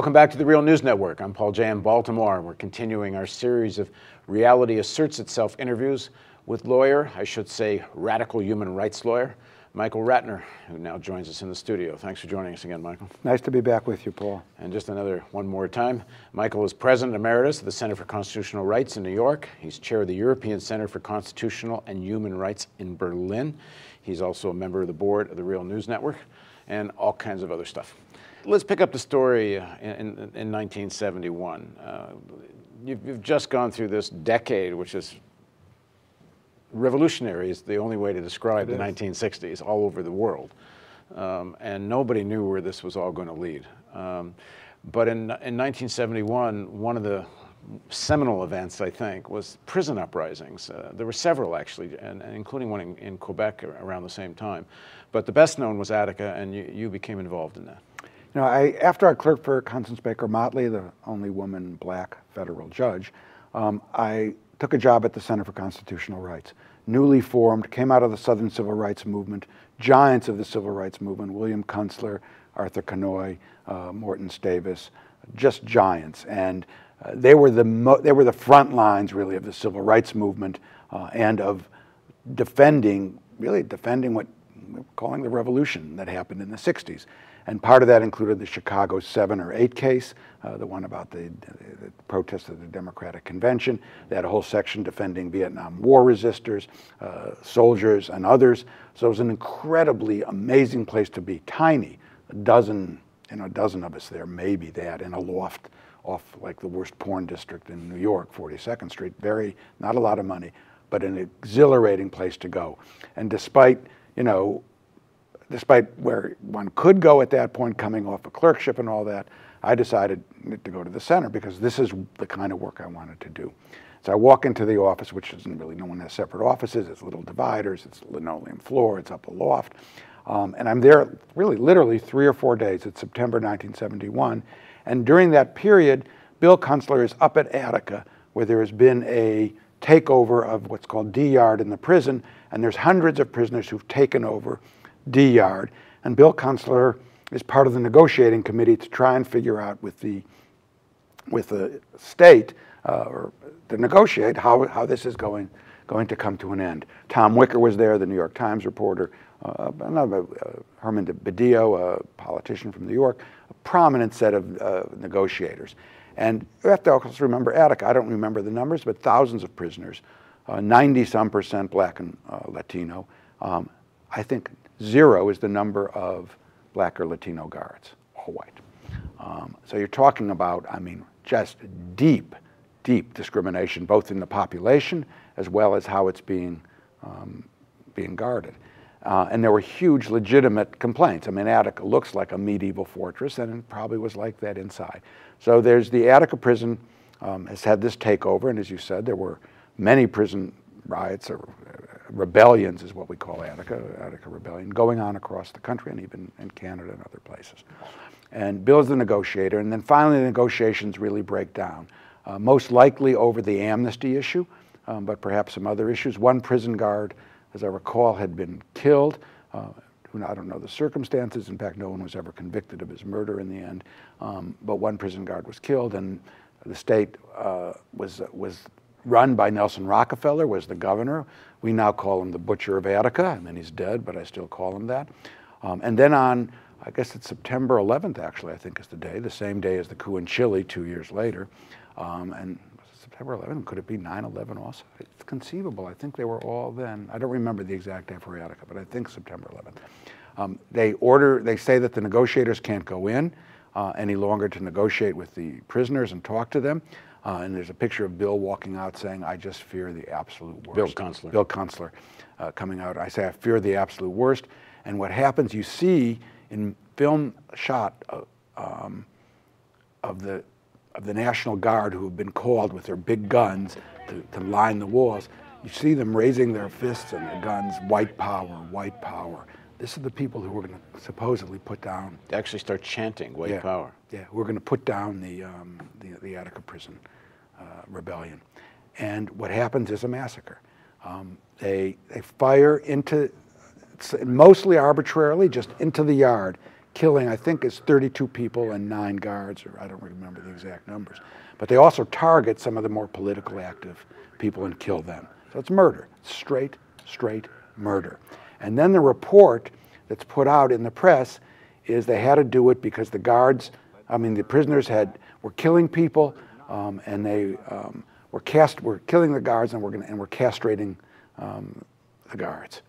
Welcome back to the Real News Network. I'm Paul Jay in Baltimore. We're continuing our series of reality asserts itself interviews with lawyer, I should say radical human rights lawyer, Michael Ratner, who now joins us in the studio. Thanks for joining us again, Michael. Nice to be back with you, Paul. And just another one more time. Michael is President Emeritus of the Center for Constitutional Rights in New York. He's chair of the European Center for Constitutional and Human Rights in Berlin. He's also a member of the board of the Real News Network and all kinds of other stuff. Let's pick up the story uh, in, in, in 1971. Uh, you've, you've just gone through this decade, which is revolutionary is the only way to describe it the is. 1960s all over the world. Um, and nobody knew where this was all going to lead. Um, but in, in 1971, one of the seminal events, I think, was prison uprisings. Uh, there were several, actually, and, and including one in, in, Quebec around the same time. But the best known was Attica, and you, you became involved in that. You know, I, after I clerked for Constance Baker Motley, the only woman black federal judge, um, I took a job at the Center for Constitutional Rights. Newly formed, came out of the Southern Civil Rights Movement, giants of the Civil Rights Movement, William Kunstler, Arthur Kinoy, uh, Morton Stavis, just giants. And uh, they, were the they were the front lines, really, of the Civil Rights Movement uh, and of defending, really defending what we're calling the revolution that happened in the 60s. And part of that included the Chicago 7 or 8 case, uh, the one about the, the, the protests of the Democratic Convention. They had a whole section defending Vietnam War resistors, uh, soldiers, and others. So it was an incredibly amazing place to be. Tiny, a dozen, you know, a dozen of us there, maybe that, in a loft off like the worst porn district in New York, 42nd Street. Very, not a lot of money, but an exhilarating place to go. And despite, you know, despite where one could go at that point, coming off a clerkship and all that, I decided to go to the center because this is the kind of work I wanted to do. So I walk into the office, which isn't really, no one has separate offices. It's little dividers, it's linoleum floor, it's up a loft. Um, and I'm there really literally three or four days. It's September 1971. And during that period, Bill Kunstler is up at Attica, where there has been a takeover of what's called D Yard in the prison, and there's hundreds of prisoners who've taken over D Yard. And Bill Kunstler is part of the negotiating committee to try and figure out with the, with the state uh, or to negotiate how, how this is going, going to come to an end. Tom Wicker was there, the New York Times reporter, uh, another uh, Herman Badillo, a politician from New York, a prominent set of uh, negotiators. And you have to also remember Attica. I don't remember the numbers, but thousands of prisoners, 90 uh, some percent black and uh, Latino. Um, I think Zero is the number of black or Latino guards, all white. Um, so you're talking about, I mean, just deep, deep discrimination, both in the population as well as how it's being, um, being guarded. Uh, and there were huge legitimate complaints. I mean, Attica looks like a medieval fortress, and it probably was like that inside. So there's the Attica prison um, has had this takeover, and as you said, there were many prison riots or rebellions is what we call Attica, Attica Rebellion, going on across the country and even in Canada and other places. And Bill's the negotiator, and then finally the negotiations really break down, uh, most likely over the amnesty issue, um, but perhaps some other issues. One prison guard, as I recall, had been killed. Uh, I don't know the circumstances. In fact, no one was ever convicted of his murder in the end. Um, but one prison guard was killed, and the state uh, was was run by Nelson Rockefeller, was the governor. We now call him the Butcher of Attica. I mean, he's dead, but I still call him that. Um, and then on, I guess it's September 11th, actually, I think is the day, the same day as the coup in Chile two years later. Um, and September 11th, could it be 9 11 also? It's conceivable. I think they were all then. I don't remember the exact day for Attica, but I think September 11th. Um, they order, they say that the negotiators can't go in uh, any longer to negotiate with the prisoners and talk to them. Uh, and there's a picture of Bill walking out saying, I just fear the absolute worst. Bill Kunstler. Bill Kunstler uh, coming out. I say, I fear the absolute worst. And what happens, you see in film shot of, um, of, the, of the National Guard who have been called with their big guns to, to line the walls, you see them raising their fists and their guns, white power, white power. This is the people who were going to supposedly put down. They actually start chanting white yeah, power. Yeah, we're going to put down the, um, the, the, Attica prison uh, rebellion. And what happens is a massacre. Um, they, they fire into, mostly arbitrarily, just into the yard, killing, I think, is 32 people and nine guards, or I don't remember the exact numbers. But they also target some of the more politically active people and kill them. So it's murder, straight, straight murder. And then the report that's put out in the press is they had to do it because the guards, I mean, the prisoners had were killing people, um, and they um, were cast were killing the guards and were gonna, and were castrating um, the guards.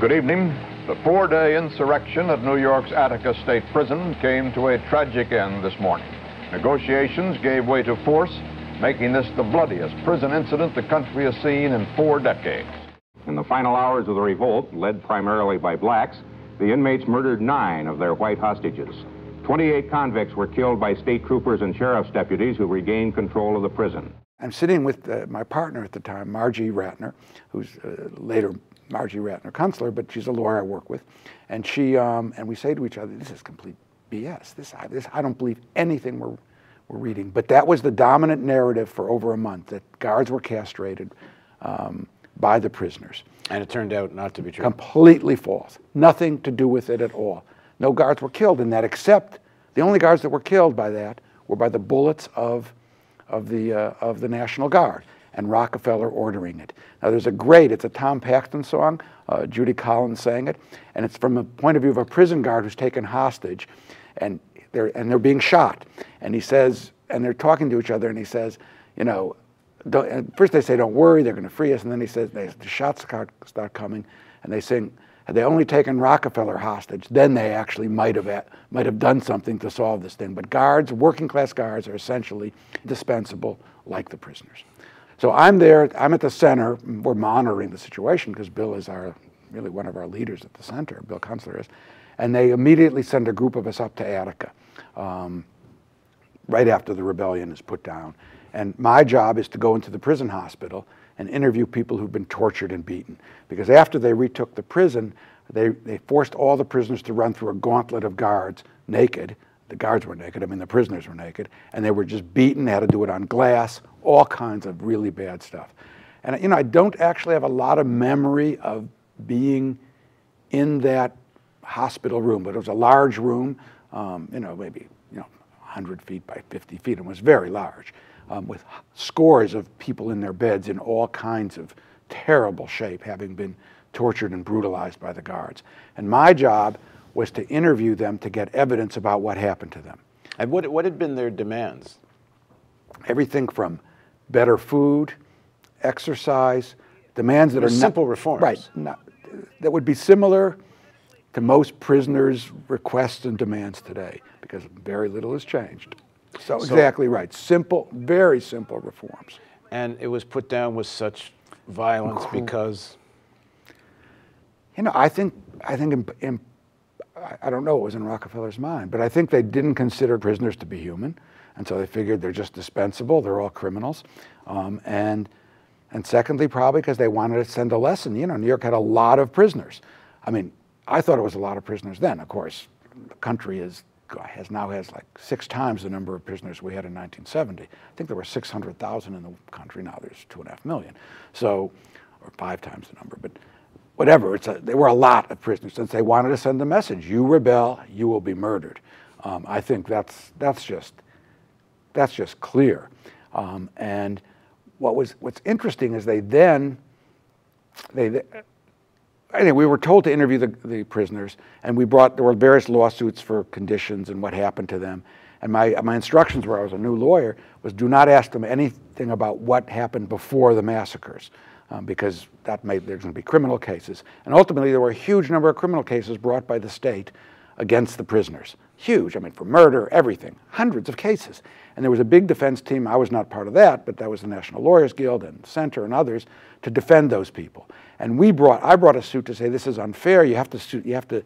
Good evening. The four-day insurrection at New York's Attica State Prison came to a tragic end this morning. Negotiations gave way to force, making this the bloodiest prison incident the country has seen in four decades. In the final hours of the revolt, led primarily by blacks, the inmates murdered nine of their white hostages. 28 convicts were killed by state troopers and sheriff's deputies who regained control of the prison. I'm sitting with uh, my partner at the time, Margie Ratner, who's uh, later Margie Ratner Kunstler, but she's a lawyer I work with, and she um, and we say to each other, "This is complete BS. This, I, this, I don't believe anything we're we're reading." But that was the dominant narrative for over a month that guards were castrated um, by the prisoners. And it turned out not to be true. Completely false. Nothing to do with it at all. No guards were killed in that, except the only guards that were killed by that were by the bullets of of the uh, of the National Guard and Rockefeller ordering it. Now, there's a great, it's a Tom Paxton song, uh, Judy Collins sang it, and it's from the point of view of a prison guard who's taken hostage, and they're, and they're being shot. And he says, and they're talking to each other, and he says, you know, first they say, don't worry, they're going to free us, and then he says, they, the shots start, coming, and they sing, had they only taken Rockefeller hostage, then they actually might have, might have done something to solve this thing. But guards, working class guards, are essentially dispensable like the prisoners. So I'm there, I'm at the center, we're monitoring the situation because Bill is our, really one of our leaders at the center, Bill Kunstler is. And they immediately send a group of us up to Attica um, right after the rebellion is put down. And my job is to go into the prison hospital and interview people who've been tortured and beaten. Because after they retook the prison, they, they forced all the prisoners to run through a gauntlet of guards naked. The guards were naked, I mean, the prisoners were naked, and they were just beaten, they had to do it on glass, all kinds of really bad stuff. And, you know, I don't actually have a lot of memory of being in that hospital room, but it was a large room, um, you know, maybe, you know, 100 feet by 50 feet, and was very large, um, with scores of people in their beds in all kinds of terrible shape, having been tortured and brutalized by the guards. And my job was to interview them to get evidence about what happened to them. And what, what had been their demands? Everything from better food, exercise, demands that are simple not, reforms. Right. Not, that would be similar to most prisoners' requests and demands today because very little has changed. So, so exactly right. Simple, very simple reforms. And it was put down with such violence because you know, I think I think in, in I don't know what was in Rockefeller's mind, but I think they didn't consider prisoners to be human, and so they figured they're just dispensable. They're all criminals, um, and and secondly, probably because they wanted to send a lesson. You know, New York had a lot of prisoners. I mean, I thought it was a lot of prisoners then. Of course, the country is has now has like six times the number of prisoners we had in 1970. I think there were 600,000 in the country. Now there's two and a half million. So, or five times the number. But whatever. It's a, there were a lot of prisoners, since they wanted to send a message: you rebel, you will be murdered. Um, I think that's that's just that's just clear. Um, and what was what's interesting is they then they, think we were told to interview the, the prisoners, and we brought there were various lawsuits for conditions and what happened to them. And my my instructions, were, I was a new lawyer, was do not ask them anything about what happened before the massacres um, because that may, there's going to be criminal cases. And ultimately, there were a huge number of criminal cases brought by the state against the prisoners. Huge, I mean, for murder, everything, hundreds of cases. And there was a big defense team. I was not part of that, but that was the National Lawyers Guild and Center and others to defend those people. And we brought, I brought a suit to say this is unfair. You have to, sue, you have to,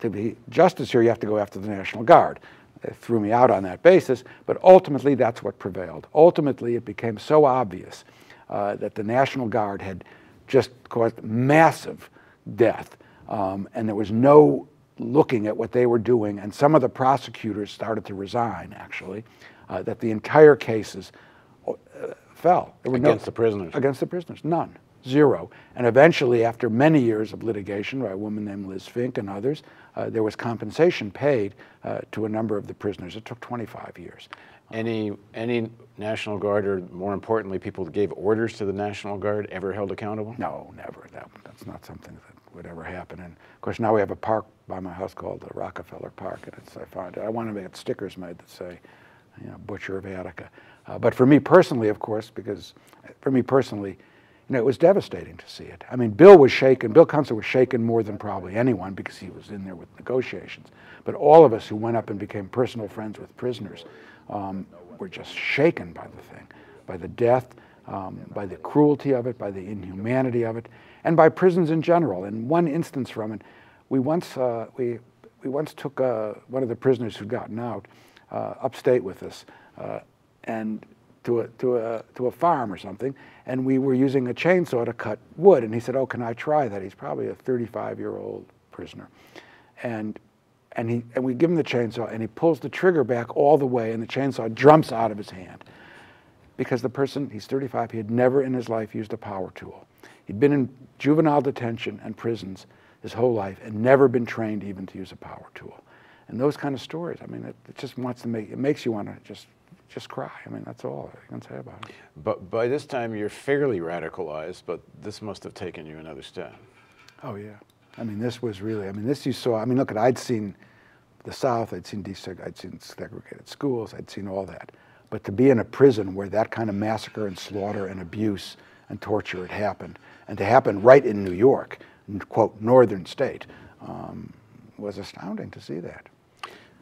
to be justice here. You have to go after the National Guard. They threw me out on that basis, but ultimately that's what prevailed. Ultimately, it became so obvious uh, that the National Guard had just caused massive death, um, and there was no looking at what they were doing, and some of the prosecutors started to resign, actually, uh, that the entire cases uh, fell. against no, the prisoners? Against the prisoners, none. Zero. And eventually, after many years of litigation by a woman named Liz Fink and others, uh, there was compensation paid uh, to a number of the prisoners. It took 25 years. Any, any National Guard, or more importantly, people that gave orders to the National Guard, ever held accountable? No, never. That, that's not something that would ever happen. And of course, now we have a park by my house called the Rockefeller Park, and it's, I find it. I want to get stickers made that say, you know, Butcher of Attica. Uh, but for me personally, of course, because for me personally, you know, it was devastating to see it. I mean, Bill was shaken. Bill Kunstler was shaken more than probably anyone because he was in there with negotiations. But all of us who went up and became personal friends with prisoners um, were just shaken by the thing, by the death, um, by the cruelty of it, by the inhumanity of it, and by prisons in general. And one instance from it, we once, uh, we, we once took uh, one of the prisoners who'd gotten out uh, upstate with us, uh, and to a, to, a, to a farm or something, and we were using a chainsaw to cut wood. And he said, oh, can I try that? He's probably a 35-year-old prisoner. And, and, he, and we give him the chainsaw, and he pulls the trigger back all the way, and the chainsaw jumps out of his hand. Because the person, he's 35, he had never in his life used a power tool. He'd been in juvenile detention and prisons his whole life and never been trained even to use a power tool. And those kind of stories, I mean, it, it just wants to make, it makes you want to just just cry. I mean, that's all I can say about it. But by this time, you're fairly radicalized, but this must have taken you another step. Oh, yeah. I mean, this was really, I mean, this you saw, I mean, look, I'd seen the South, I'd seen deseg, I'd seen segregated schools, I'd seen all that. But to be in a prison where that kind of massacre and slaughter and abuse and torture had happened, and to happen right in New York, quote, northern state, um, was astounding to see that.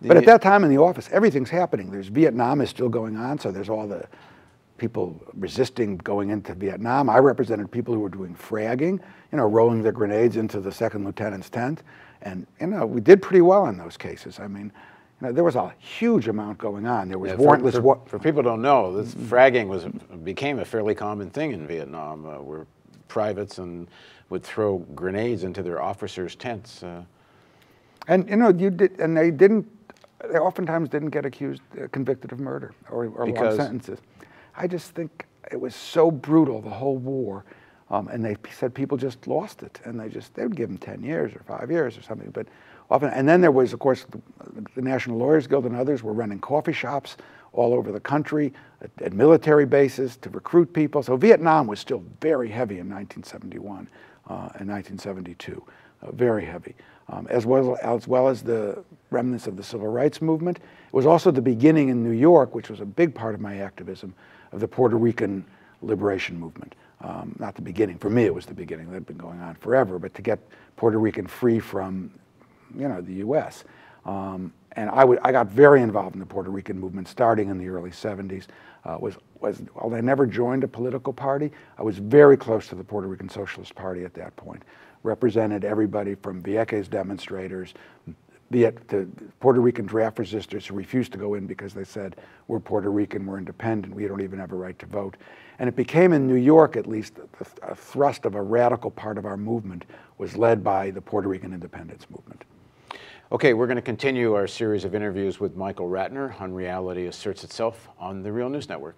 But at that time in the office, everything's happening. There's Vietnam is still going on, so there's all the people resisting going into Vietnam. I represented people who were doing fragging, you know, rolling their grenades into the second lieutenant's tent. And, you know, we did pretty well in those cases. I mean, you know, there was a huge amount going on. There was yeah, warrantless. For, for, for, people don't know, this fragging was became a fairly common thing in Vietnam, uh, where privates and would throw grenades into their officers' tents. Uh. And you know, you did, and they didn't they oftentimes didn't get accused, uh, convicted of murder or, or long sentences. I just think it was so brutal, the whole war. Um, and they said people just lost it, and they just they would give them ten years or five years or something. But often, and then there was, of course, the, the National Lawyers Guild and others were running coffee shops all over the country at, at, military bases to recruit people. So Vietnam was still very heavy in 1971 uh, and 1972, uh, very heavy um, as, well, as well as the remnants of the civil rights movement. It was also the beginning in New York, which was a big part of my activism, of the Puerto Rican liberation movement. Um, not the beginning, for me it was the beginning, that had been going on forever, but to get Puerto Rican free from, you know, the U.S. Um, and I, I got very involved in the Puerto Rican movement starting in the early 70s. Uh, was, was, although I never joined a political party, I was very close to the Puerto Rican Socialist Party at that point represented everybody from Vieques demonstrators, Viet, to Puerto Rican draft resistors who refused to go in because they said, we're Puerto Rican, we're independent, we don't even have a right to vote. And it became in New York, at least, a thrust of a radical part of our movement was led by the Puerto Rican independence movement. Okay, we're going to continue our series of interviews with Michael Ratner on Reality Asserts Itself on the Real News Network.